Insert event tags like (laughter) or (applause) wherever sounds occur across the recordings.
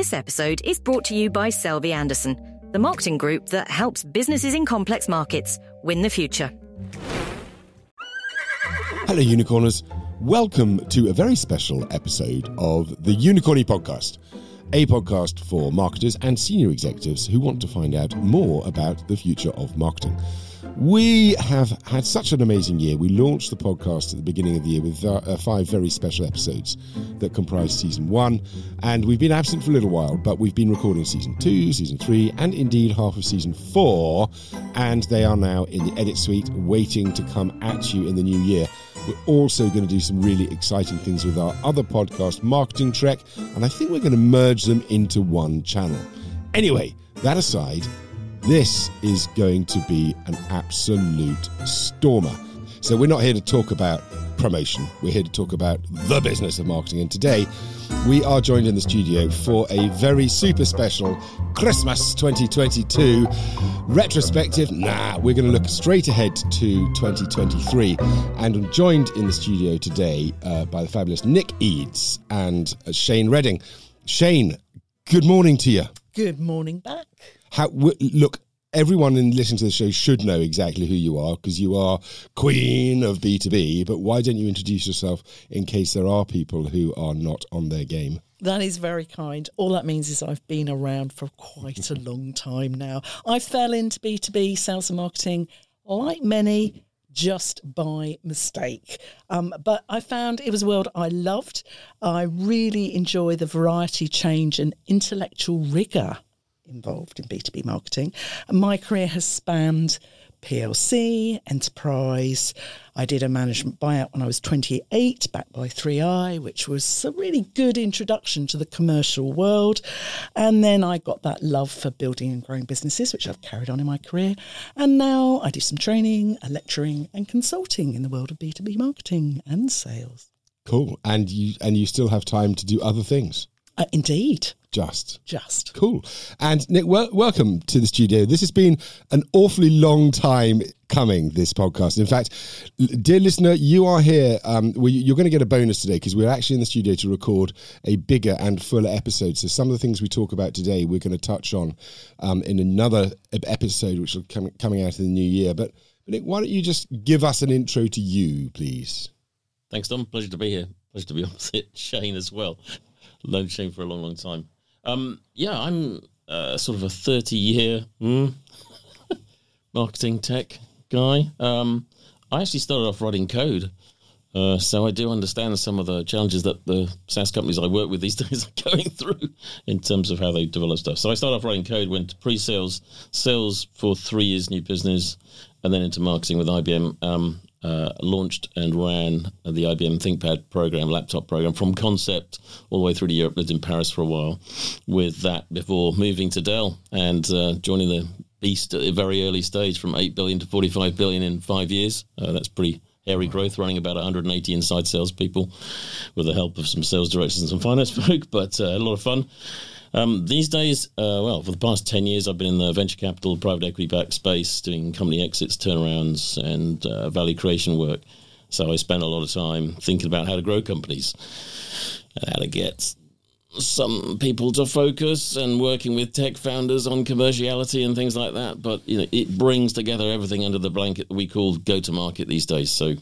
This episode is brought to you by Selby Anderson, the marketing group that helps businesses in complex markets win the future. Hello, unicorners. Welcome to a very special episode of the Unicorny Podcast, a podcast for marketers and senior executives who want to find out more about the future of marketing. We have had such an amazing year. We launched the podcast at the beginning of the year with uh, uh, five very special episodes that comprise season one. And we've been absent for a little while, but we've been recording season two, season three, and indeed half of season four. And they are now in the edit suite waiting to come at you in the new year. We're also going to do some really exciting things with our other podcast, Marketing Trek, and I think we're going to merge them into one channel. Anyway, that aside, this is going to be an absolute stormer. So, we're not here to talk about promotion, we're here to talk about the business of marketing. And today, we are joined in the studio for a very super special Christmas 2022 retrospective. Nah, we're going to look straight ahead to 2023. And I'm joined in the studio today uh, by the fabulous Nick Eades and uh, Shane Redding. Shane, good morning to you. Good morning back. How w- look? Everyone in listening to the show should know exactly who you are because you are queen of B two B. But why don't you introduce yourself in case there are people who are not on their game? That is very kind. All that means is I've been around for quite a long time now. I fell into B2B sales and marketing like many just by mistake. Um, but I found it was a world I loved. I really enjoy the variety, change, and intellectual rigor involved in B2B marketing. And my career has spanned PLC, enterprise. I did a management buyout when I was 28, backed by 3i, which was a really good introduction to the commercial world. And then I got that love for building and growing businesses, which I've carried on in my career. And now I do some training, lecturing, and consulting in the world of B2B marketing and sales. Cool. And you and you still have time to do other things. Uh, indeed. Just. Just. Cool. And Nick, wel- welcome to the studio. This has been an awfully long time coming, this podcast. In fact, dear listener, you are here. Um, we, you're going to get a bonus today because we're actually in the studio to record a bigger and fuller episode. So some of the things we talk about today, we're going to touch on um, in another episode, which will come coming out in the new year. But, but Nick, why don't you just give us an intro to you, please? Thanks, Dom. Pleasure to be here. Pleasure to be opposite (laughs) Shane as well. Known Shane for a long, long time. Um, yeah, I'm uh, sort of a 30 year mm, (laughs) marketing tech guy. Um, I actually started off writing code. Uh, so I do understand some of the challenges that the SaaS companies I work with these (laughs) days are going through in terms of how they develop stuff. So I started off writing code, went to pre-sales, sales for three years, new business, and then into marketing with IBM. Um, uh, launched and ran the IBM ThinkPad program, laptop program, from concept all the way through to Europe. Lived in Paris for a while with that before moving to Dell and uh, joining the beast at a very early stage from 8 billion to 45 billion in five years. Uh, that's pretty hairy growth, running about 180 inside salespeople with the help of some sales directors and some finance (laughs) folk, but uh, a lot of fun. Um, these days, uh, well, for the past 10 years, I've been in the venture capital, private equity backed space, doing company exits, turnarounds, and uh, value creation work. So I spend a lot of time thinking about how to grow companies and how to get some people to focus and working with tech founders on commerciality and things like that. But you know, it brings together everything under the blanket that we call go to market these days. So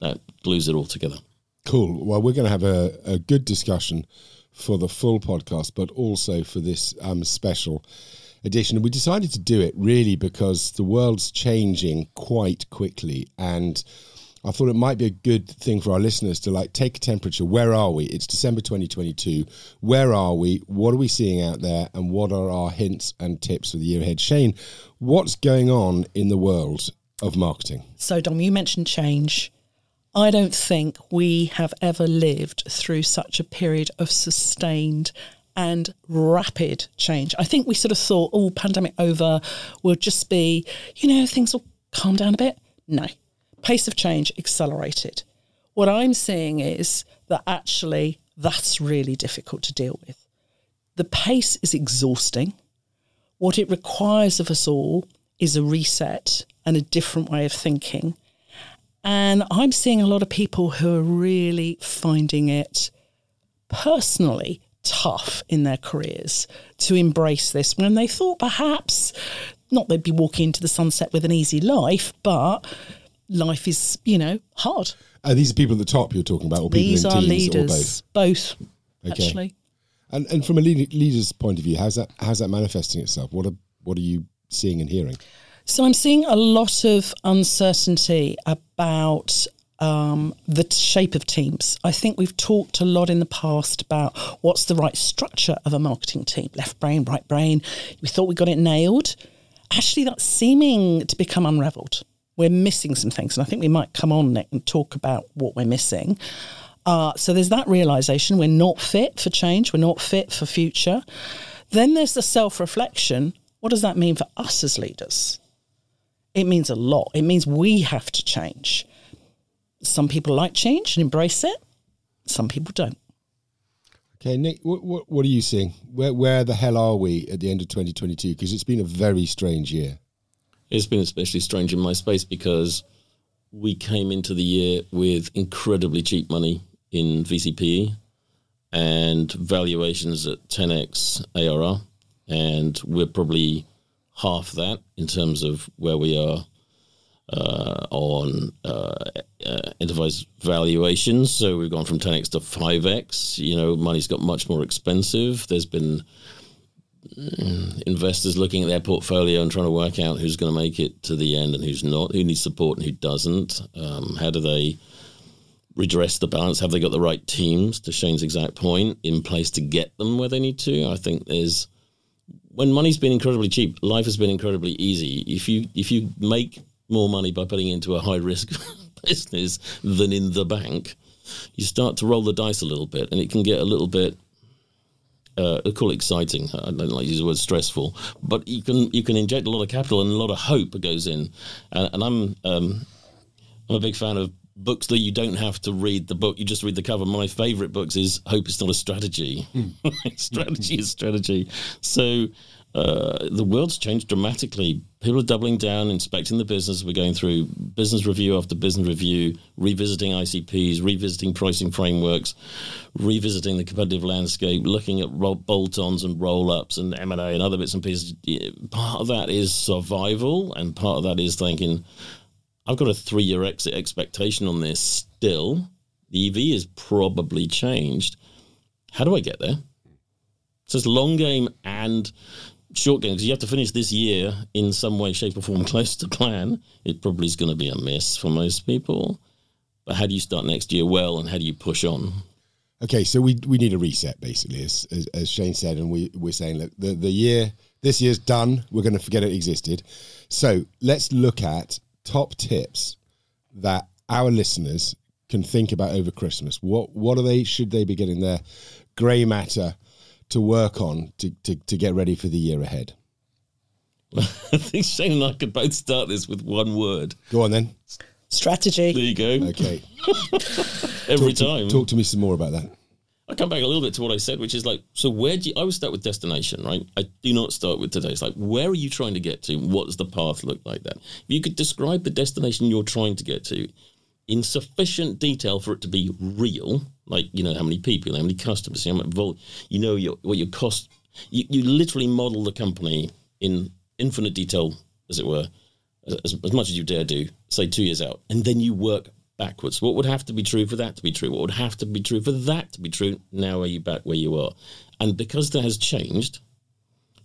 that glues it all together. Cool. Well, we're going to have a, a good discussion for the full podcast, but also for this um, special edition. And we decided to do it really because the world's changing quite quickly. And I thought it might be a good thing for our listeners to like take a temperature. Where are we? It's December 2022. Where are we? What are we seeing out there? And what are our hints and tips for the year ahead? Shane, what's going on in the world of marketing? So, Dom, you mentioned change. I don't think we have ever lived through such a period of sustained and rapid change. I think we sort of thought, oh, pandemic over will just be, you know, things will calm down a bit. No, pace of change accelerated. What I'm seeing is that actually that's really difficult to deal with. The pace is exhausting. What it requires of us all is a reset and a different way of thinking. And I'm seeing a lot of people who are really finding it personally tough in their careers to embrace this when they thought perhaps not they'd be walking into the sunset with an easy life, but life is, you know, hard. Uh, these are people at the top you're talking about, or people These in are teams, leaders, both, or both. Okay. actually. And and from a leader's point of view, how's that how's that manifesting itself? What are what are you seeing and hearing? So I'm seeing a lot of uncertainty about um, the shape of teams. I think we've talked a lot in the past about what's the right structure of a marketing team left brain, right brain. We thought we got it nailed. Actually, that's seeming to become unraveled. We're missing some things, and I think we might come on Nick and talk about what we're missing. Uh, so there's that realization we're not fit for change, we're not fit for future. Then there's the self reflection. What does that mean for us as leaders? It means a lot. It means we have to change. Some people like change and embrace it, some people don't. Okay, Nick, what, what, what are you seeing? Where, where the hell are we at the end of 2022? Because it's been a very strange year. It's been especially strange in my space because we came into the year with incredibly cheap money in VCPE and valuations at 10x ARR. And we're probably half that in terms of where we are uh, on uh, uh, enterprise valuations. So we've gone from 10x to 5x. You know, money's got much more expensive. There's been mm, investors looking at their portfolio and trying to work out who's going to make it to the end and who's not, who needs support and who doesn't. Um, how do they redress the balance? Have they got the right teams, to Shane's exact point, in place to get them where they need to? I think there's when money's been incredibly cheap, life has been incredibly easy. If you if you make more money by putting into a high risk (laughs) business than in the bank, you start to roll the dice a little bit, and it can get a little bit. Uh, I call it exciting. I don't like to use the word stressful, but you can you can inject a lot of capital and a lot of hope goes in. And, and I'm um, I'm a big fan of books that you don't have to read the book; you just read the cover. My favourite books is "Hope is Not a Strategy." (laughs) strategy is strategy. So uh, the world's changed dramatically. People are doubling down, inspecting the business. We're going through business review after business review, revisiting ICPs, revisiting pricing frameworks, revisiting the competitive landscape, looking at bolt-ons and roll-ups and M&A and other bits and pieces. Part of that is survival, and part of that is thinking, I've got a three-year exit expectation on this still. The EV is probably changed. How do I get there? So it's long game and short game because you have to finish this year in some way, shape, or form (laughs) close to plan. It probably is going to be a miss for most people. But how do you start next year well, and how do you push on? Okay, so we we need a reset basically, as, as, as Shane said, and we we're saying look the the year this year's done. We're going to forget it existed. So let's look at top tips that our listeners can think about over Christmas. What what are they should they be getting their grey matter to work on to, to, to get ready for the year ahead? I think Shane and I could both start this with one word. Go on then. Strategy. There you go. Okay. (laughs) Every talk time. To, talk to me some more about that. I come back a little bit to what I said, which is like, so where do you, I would start with destination, right? I do not start with today. It's like, where are you trying to get to? What does the path look like that? If you could describe the destination you're trying to get to in sufficient detail for it to be real, like you know how many people, how many customers, how much vol- you know your, what your cost. You, you literally model the company in infinite detail, as it were, as, as much as you dare do. Say two years out, and then you work backwards. What would have to be true for that to be true? What would have to be true for that to be true? Now are you back where you are? And because that has changed,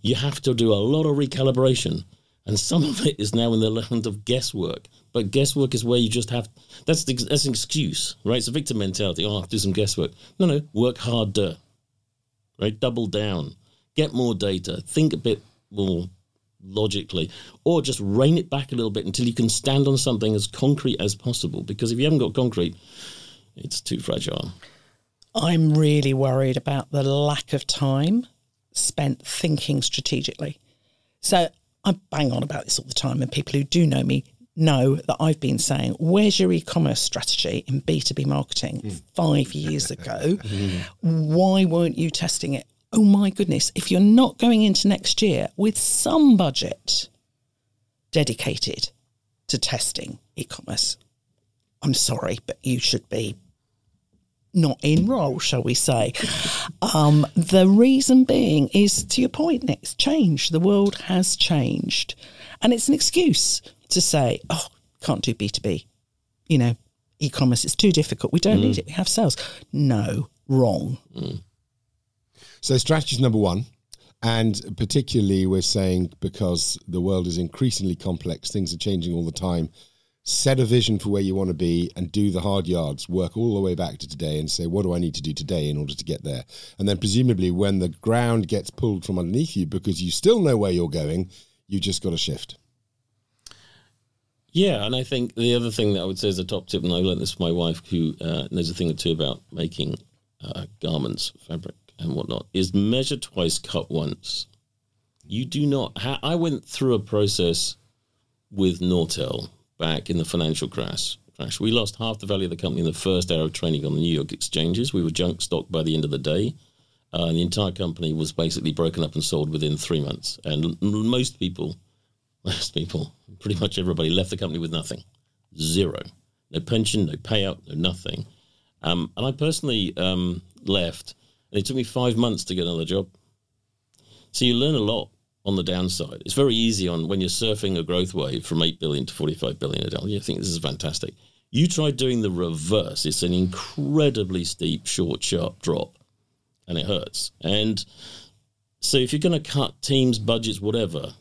you have to do a lot of recalibration. And some of it is now in the land of guesswork. But guesswork is where you just have that's the, that's an excuse, right? It's a victim mentality. Oh, I have to do some guesswork. No, no, work harder, right? Double down, get more data, think a bit more logically, or just rein it back a little bit until you can stand on something as concrete as possible. Because if you haven't got concrete, it's too fragile. I'm really worried about the lack of time spent thinking strategically. So I bang on about this all the time, and people who do know me know that I've been saying, where's your e-commerce strategy in B2B marketing mm. five years ago? (laughs) Why weren't you testing it? Oh my goodness, if you're not going into next year with some budget dedicated to testing e-commerce, I'm sorry, but you should be not in role, shall we say. (laughs) Um, the reason being is to your point, Nick, it's changed. The world has changed. And it's an excuse to say, oh, can't do B2B. You know, e commerce is too difficult. We don't need it. We have sales. No, wrong. So strategy number one, and particularly we're saying because the world is increasingly complex, things are changing all the time. Set a vision for where you want to be and do the hard yards. Work all the way back to today and say, what do I need to do today in order to get there? And then presumably, when the ground gets pulled from underneath you because you still know where you're going, you just got to shift. Yeah, and I think the other thing that I would say is a top tip, and I learned this from my wife, who uh, knows a thing or two about making uh, garments, fabric, and whatnot, is measure twice, cut once. You do not. Ha- I went through a process with Nortel back in the financial crash. Crash. We lost half the value of the company in the first hour of trading on the New York exchanges. We were junk stock by the end of the day. Uh, and the entire company was basically broken up and sold within three months. And most people, (laughs) most people, pretty much everybody left the company with nothing. Zero. No pension, no payout, no nothing. Um, and I personally um, left, and it took me five months to get another job. So you learn a lot on the downside. It's very easy on when you're surfing a growth wave from 8 billion to 45 billion. You think this is fantastic. You try doing the reverse. It's an incredibly steep, short, sharp drop, and it hurts. And so if you're going to cut teams, budgets, whatever,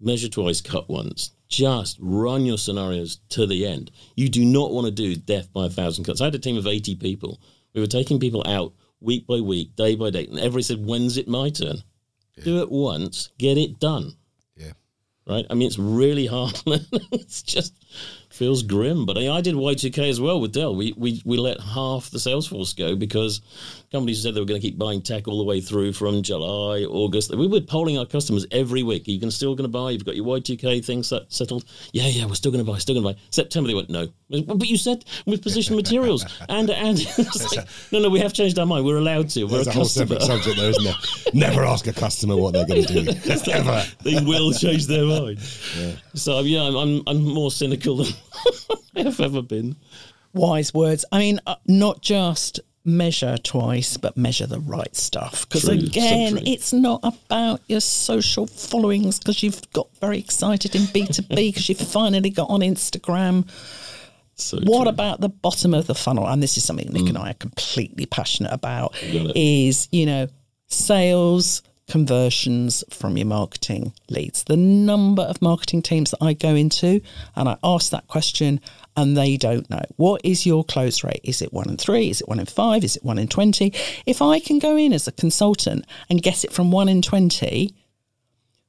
measure twice, cut once. Just run your scenarios to the end. You do not want to do death by a thousand cuts. I had a team of 80 people. We were taking people out week by week, day by day, and everybody said, When's it my turn? Do it once, get it done. Yeah. Right? I mean, it's really hard. (laughs) it's just feels grim. But I, I did Y2K as well with Dell. We, we we let half the sales force go because companies said they were going to keep buying tech all the way through from July, August. We were polling our customers every week. Are you can still going to buy? You've got your Y2K thing set, settled? Yeah, yeah, we're still going to buy, still going to buy. September they went, no. But you said with position materials. (laughs) And, and (laughs) like, no, no, we have changed our mind. We're allowed to. We're There's a a whole customer. separate subject there, isn't there? Never ask a customer what they're going to do. (laughs) Ever. they will change their mind. So yeah, I'm, I'm I'm more cynical than (laughs) have ever been. Wise words. I mean, uh, not just measure twice, but measure the right stuff. Because again, it's not about your social followings because you've got very excited in B2B because (laughs) you've finally got on Instagram. So What true. about the bottom of the funnel? And this is something Nick and I are completely passionate about. is, you know sales conversions from your marketing leads. The number of marketing teams that I go into and I ask that question and they don't know. What is your close rate? Is it one in three? Is it one in five? Is it one in 20? If I can go in as a consultant and get it from one in 20,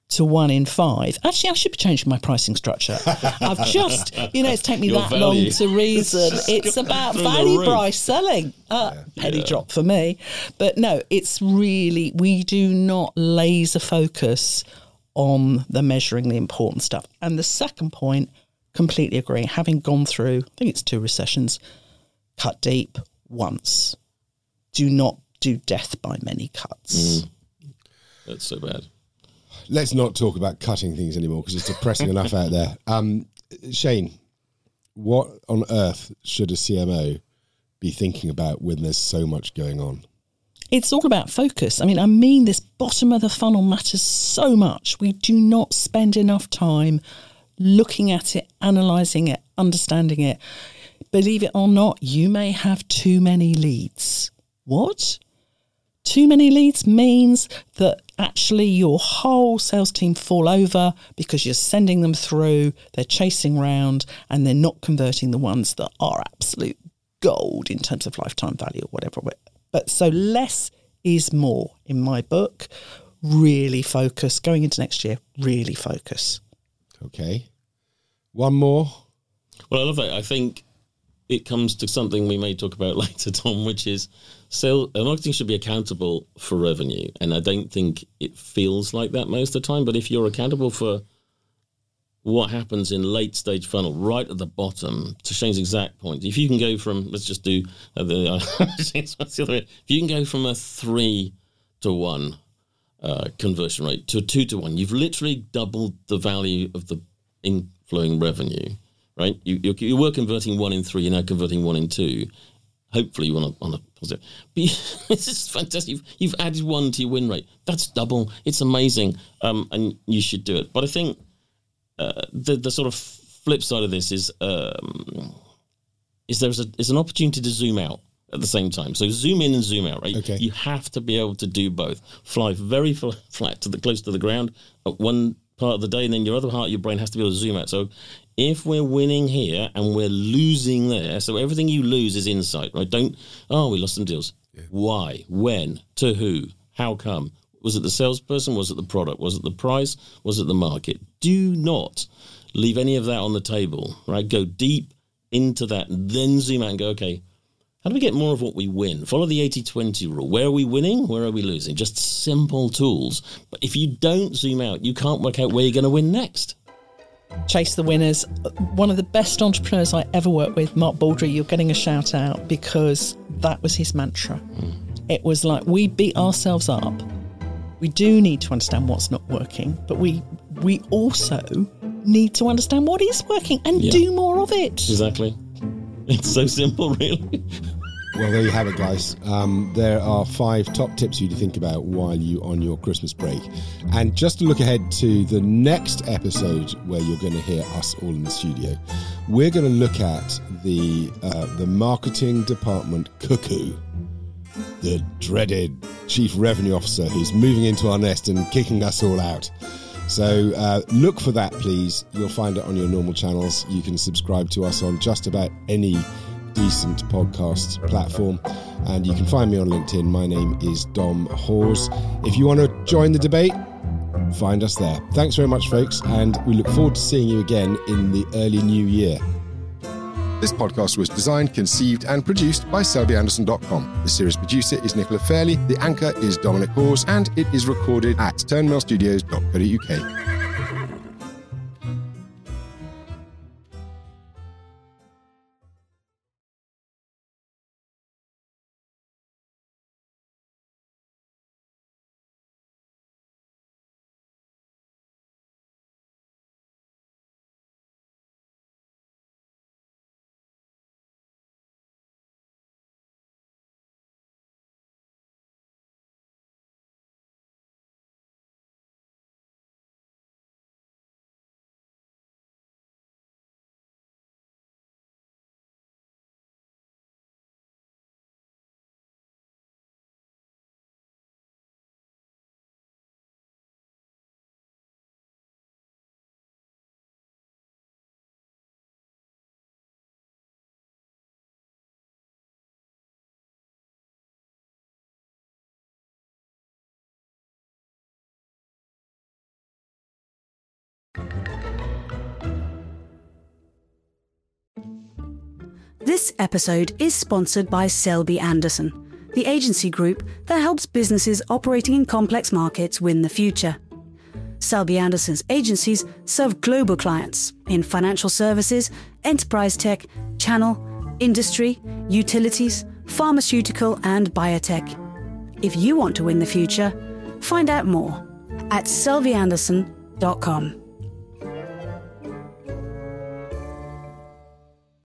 to one in five. Actually, I should be changing my pricing structure. I've just, you know, it's taken me Your that value. long to reason. (laughs) It's about value price selling. Uh, penny drop for me. But no, it's really, we do not laser focus on the measuring the important stuff. And the second point, completely agree. Having gone through, I think it's two recessions, cut deep once. Do not do death by many cuts. That's so bad. Let's not talk about cutting things anymore because it's depressing enough out there. Um, Shane, what on earth should a CMO be thinking about when there's so much going on? it's all about focus. I mean, I mean, this bottom of the funnel matters so much. We do not spend enough time looking at it, analysing it, understanding it. Believe it or not, you may have too many leads. What? Too many leads means that actually your whole sales team fall over because you're sending them through, they're chasing round, and they're not converting the ones that are absolute gold in terms of lifetime value or whatever. But so less is more in my book. Really focus going into next year. Really focus. Okay. One more. Well, I love that. I think it comes to something we may talk about (laughs) later, Tom, which is sales, uh, marketing should be accountable for revenue. And I don't think it feels like that most of the time. But if you're accountable for what happens in late stage funnel, right at the bottom, to Shane's exact point, if you can go from, let's just do uh, the, uh? (laughs) If you can go from a three to one uh, conversion rate to a two to one, you've literally doubled the value of the inflowing revenue, right? You, you, you were converting one in three, you're now converting one in two. hopefully you on a, on a positive. (laughs) But this is fantastic. You've, you've, added one to your win rate. That's double. It's amazing, um, and you should do it. But I think uh, the the sort of flip side of this is um, is there's a is an opportunity to zoom out at the same time. So zoom in and zoom out. Right. Okay. You have to be able to do both. Fly very flat to the close to the ground at one part of the day, and then your other part of your brain has to be able to zoom out. So if we're winning here and we're losing there, so everything you lose is insight, right? Don't, oh, we lost some deals. Yeah. Why? When? To who? How come? Was it the salesperson? Was it the product? Was it the price? Was it the market? Do not leave any of that on the table, right? Go deep into that, then zoom out and go, okay, how do we get more of what we win? Follow the 80 20 rule. Where are we winning? Where are we losing? Just simple tools. But if you don't zoom out, you can't work out where you're going to win next. Chase the winners. One of the best entrepreneurs I ever worked with, Mark Baldry, you're getting a shout out because that was his mantra. Mm. It was like we beat ourselves up. We do need to understand what's not working, but we we also need to understand what is working and yeah. do more of it. Exactly. (laughs) It's so simple, really. Well, there you have it, guys. Um, there are five top tips you to think about while you're on your Christmas break. And just to look ahead to the next episode where you're going to hear us all in the studio, we're going to look at the uh, the marketing department cuckoo, the dreaded chief revenue officer who's moving into our nest and kicking us all out. So uh, look for that, please. You'll find it on your normal channels. You can subscribe to us on just about any decent podcast platform. And you can find me on LinkedIn. My name is Dom Hawes. If you want to join the debate, find us there. Thanks very much, folks, and we look forward to seeing you again in the early new year. This podcast was designed, conceived, and produced by SelbyAnderson.com. The series producer is Nicola Fairley, the anchor is Dominic Hawes, and it is recorded at turnmillstudios.co.uk. This episode is sponsored by Selby Anderson, the agency group that helps businesses operating in complex markets win the future. Selby Anderson's agencies serve global clients in financial services, enterprise tech, channel, industry, utilities, pharmaceutical, and biotech. If you want to win the future, find out more at selbyanderson.com.